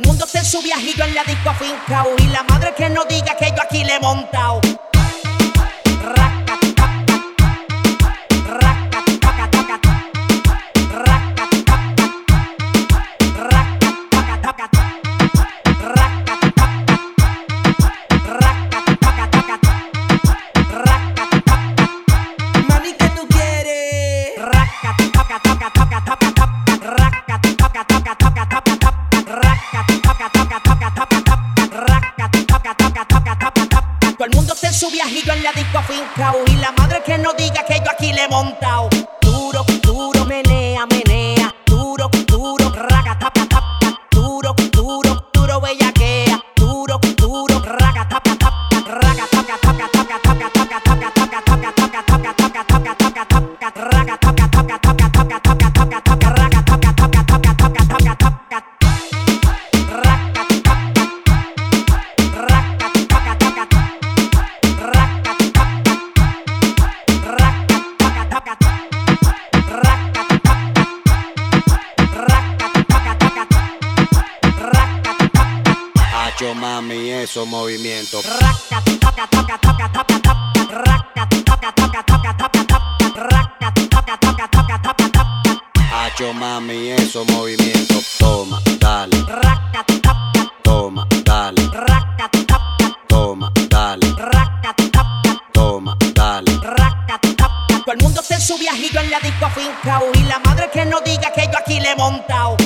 el mundo está en su viajillo en la disco afincao. Y la madre que no diga que yo aquí le he montado. En su viajillo en la disco fincao y la madre que no diga que yo aquí le he montado. Mami, esos movimientos. Hacho mami, esos movimientos. Toma, dale, toma, dale, toma, dale, toma, dale. Todo el mundo está en su viajillo en la disco fincao y la madre que no diga que yo aquí le he montado.